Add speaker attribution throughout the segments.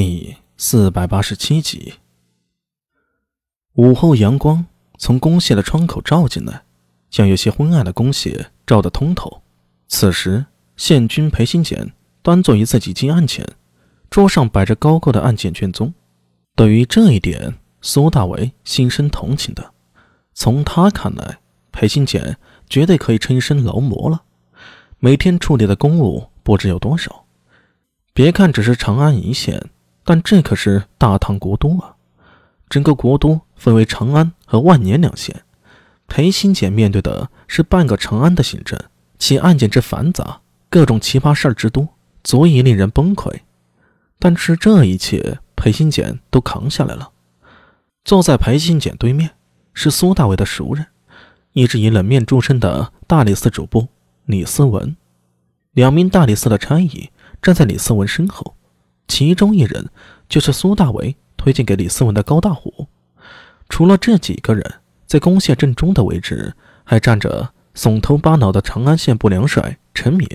Speaker 1: 第四百八十七集。午后阳光从宫廨的窗口照进来，将有些昏暗的宫廨照得通透。此时，宪军裴新简端坐于自己机案前，桌上摆着高高的案件卷宗。对于这一点，苏大为心生同情的。从他看来，裴新简绝对可以称一声劳模了，每天处理的公务不知有多少。别看只是长安一线。但这可是大唐国都啊！整个国都分为长安和万年两县，裴新简面对的是半个长安的行政，其案件之繁杂，各种奇葩事儿之多，足以令人崩溃。但是这一切，裴新简都扛下来了。坐在裴新简对面是苏大伟的熟人，一直以冷面著称的大理寺主簿李思文，两名大理寺的差役站在李思文身后。其中一人就是苏大为推荐给李思文的高大虎。除了这几个人，在攻陷正中的位置还站着耸头巴脑的长安县部粮帅陈敏。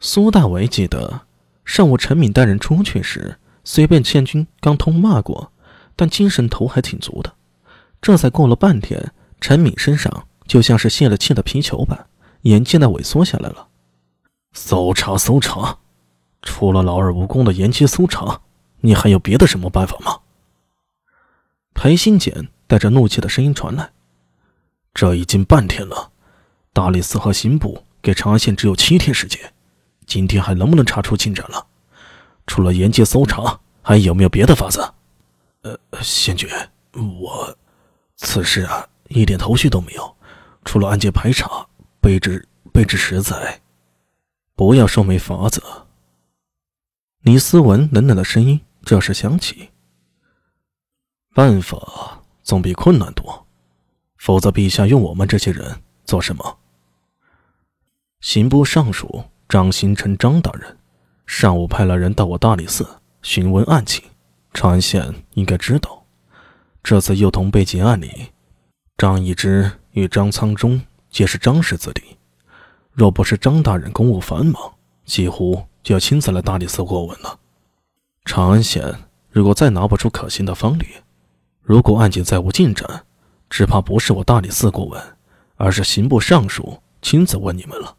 Speaker 1: 苏大为记得上午陈敏带人出去时，虽被千军刚通骂过，但精神头还挺足的。这才过了半天，陈敏身上就像是泄了气的皮球般，眼见的萎缩下来了。
Speaker 2: 搜查，搜查。除了老二无功的延期搜查，你还有别的什么办法吗？
Speaker 1: 裴新简带着怒气的声音传来：“
Speaker 2: 这已经半天了，大理寺和刑部给长安县只有七天时间，今天还能不能查出进展了？除了延期搜查，还有没有别的法子？”
Speaker 3: 呃，县爵，我此事啊，一点头绪都没有，除了案件排查，卑职卑职实在
Speaker 1: 不要说没法子。李思文冷冷的声音这时响起：“
Speaker 2: 办法总比困难多，否则陛下用我们这些人做什么？”刑部尚书张新成张大人上午派了人到我大理寺询问案情，长安县应该知道。这次幼童被劫案里，张一之与张苍忠皆是张氏子弟，若不是张大人公务繁忙，几乎……就要亲自来大理寺过问了。长安县如果再拿不出可行的方律，如果案件再无进展，只怕不是我大理寺过问，而是刑部尚书亲自问你们了。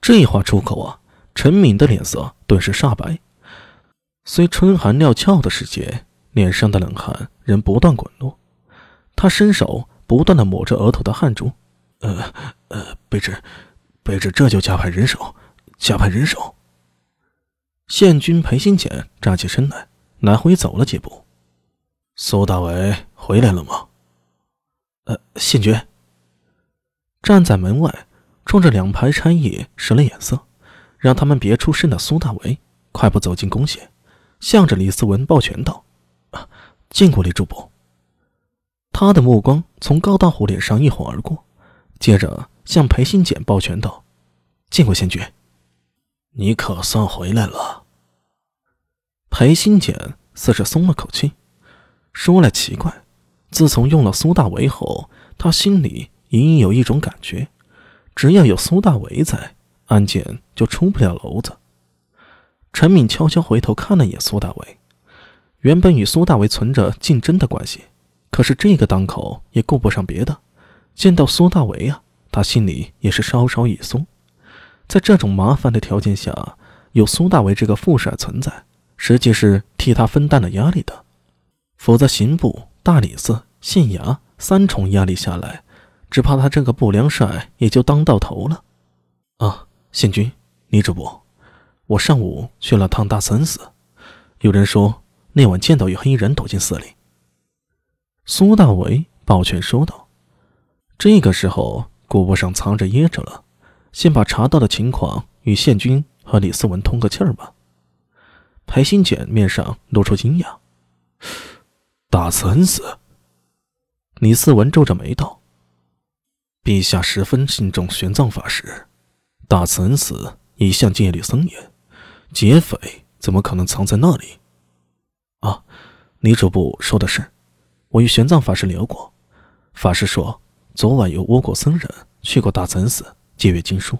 Speaker 1: 这话出口啊，陈敏的脸色顿时煞白。虽春寒料峭的时节，脸上的冷汗仍不断滚落。他伸手不断的抹着额头的汗珠。
Speaker 3: 呃呃，卑职，卑职这就加派人手。加派人手。
Speaker 1: 县军裴新简站起身来，来回走了几步。
Speaker 2: 苏大伟回来了吗？
Speaker 3: 呃，县爵
Speaker 1: 站在门外，冲着两排差役使了眼色，让他们别出声的苏大为快步走进宫廨，向着李思文抱拳道：“
Speaker 3: 啊，见过李主簿。”
Speaker 1: 他的目光从高大虎脸上一晃而过，接着向裴新简抱拳道：“
Speaker 3: 见过县爵。”
Speaker 2: 你可算回来了。
Speaker 1: 裴新简似是松了口气，说来奇怪，自从用了苏大为后，他心里隐隐有一种感觉：只要有苏大为在，案件就出不了篓子。陈敏悄悄回头看了一眼苏大为，原本与苏大为存着竞争的关系，可是这个当口也顾不上别的，见到苏大为啊，他心里也是稍稍一松。在这种麻烦的条件下，有苏大为这个副帅存在，实际是替他分担了压力的。否则，刑部、大理寺、县衙三重压力下来，只怕他这个不良帅也就当到头了。
Speaker 3: 啊，县君，你这不，我上午去了趟大慈恩寺，有人说那晚见到有黑衣人躲进寺里。
Speaker 1: 苏大为抱拳说道：“这个时候顾不上藏着掖着了。”先把查到的情况与县军和李思文通个气儿吧。裴新简面上露出惊讶：“
Speaker 2: 大慈恩寺。”
Speaker 1: 李思文皱着眉道：“
Speaker 2: 陛下十分信重玄奘法师，大慈恩寺一向戒律森严，劫匪怎么可能藏在那里？”
Speaker 3: 啊，李主簿说的是，我与玄奘法师聊过，法师说昨晚有倭国僧人去过大慈恩寺。借阅经书，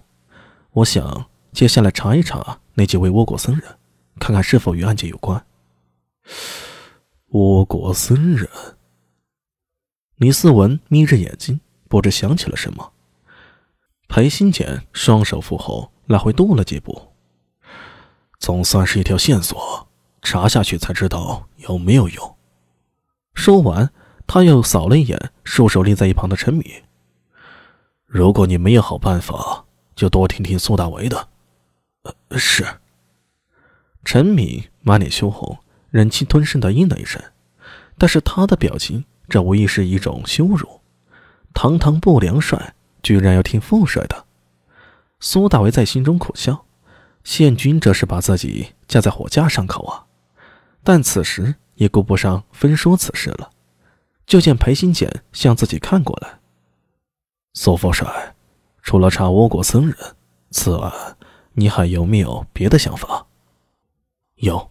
Speaker 3: 我想接下来查一查那几位倭国僧人，
Speaker 1: 看看是否与案件有关。
Speaker 3: 倭国僧人。
Speaker 1: 李思文眯着眼睛，不知想起了什么。裴新简双手负后，来回踱了几步。
Speaker 3: 总算是一条线索，查下去才知道有没有用。
Speaker 1: 说完，他又扫了一眼束手立在一旁的陈敏。
Speaker 3: 如果你没有好办法，就多听听苏大为的。
Speaker 1: 是。陈敏满脸羞红，忍气吞声的应了一声，但是他的表情，这无疑是一种羞辱。堂堂不良帅。居然要听副帅的，苏大为在心中苦笑。宪军这是把自己架在火架上烤啊！但此时也顾不上分说此事了。就见裴新简向自己看过来。
Speaker 3: 苏副帅，除了查倭国僧人，此案你还有没有别的想法？
Speaker 1: 有。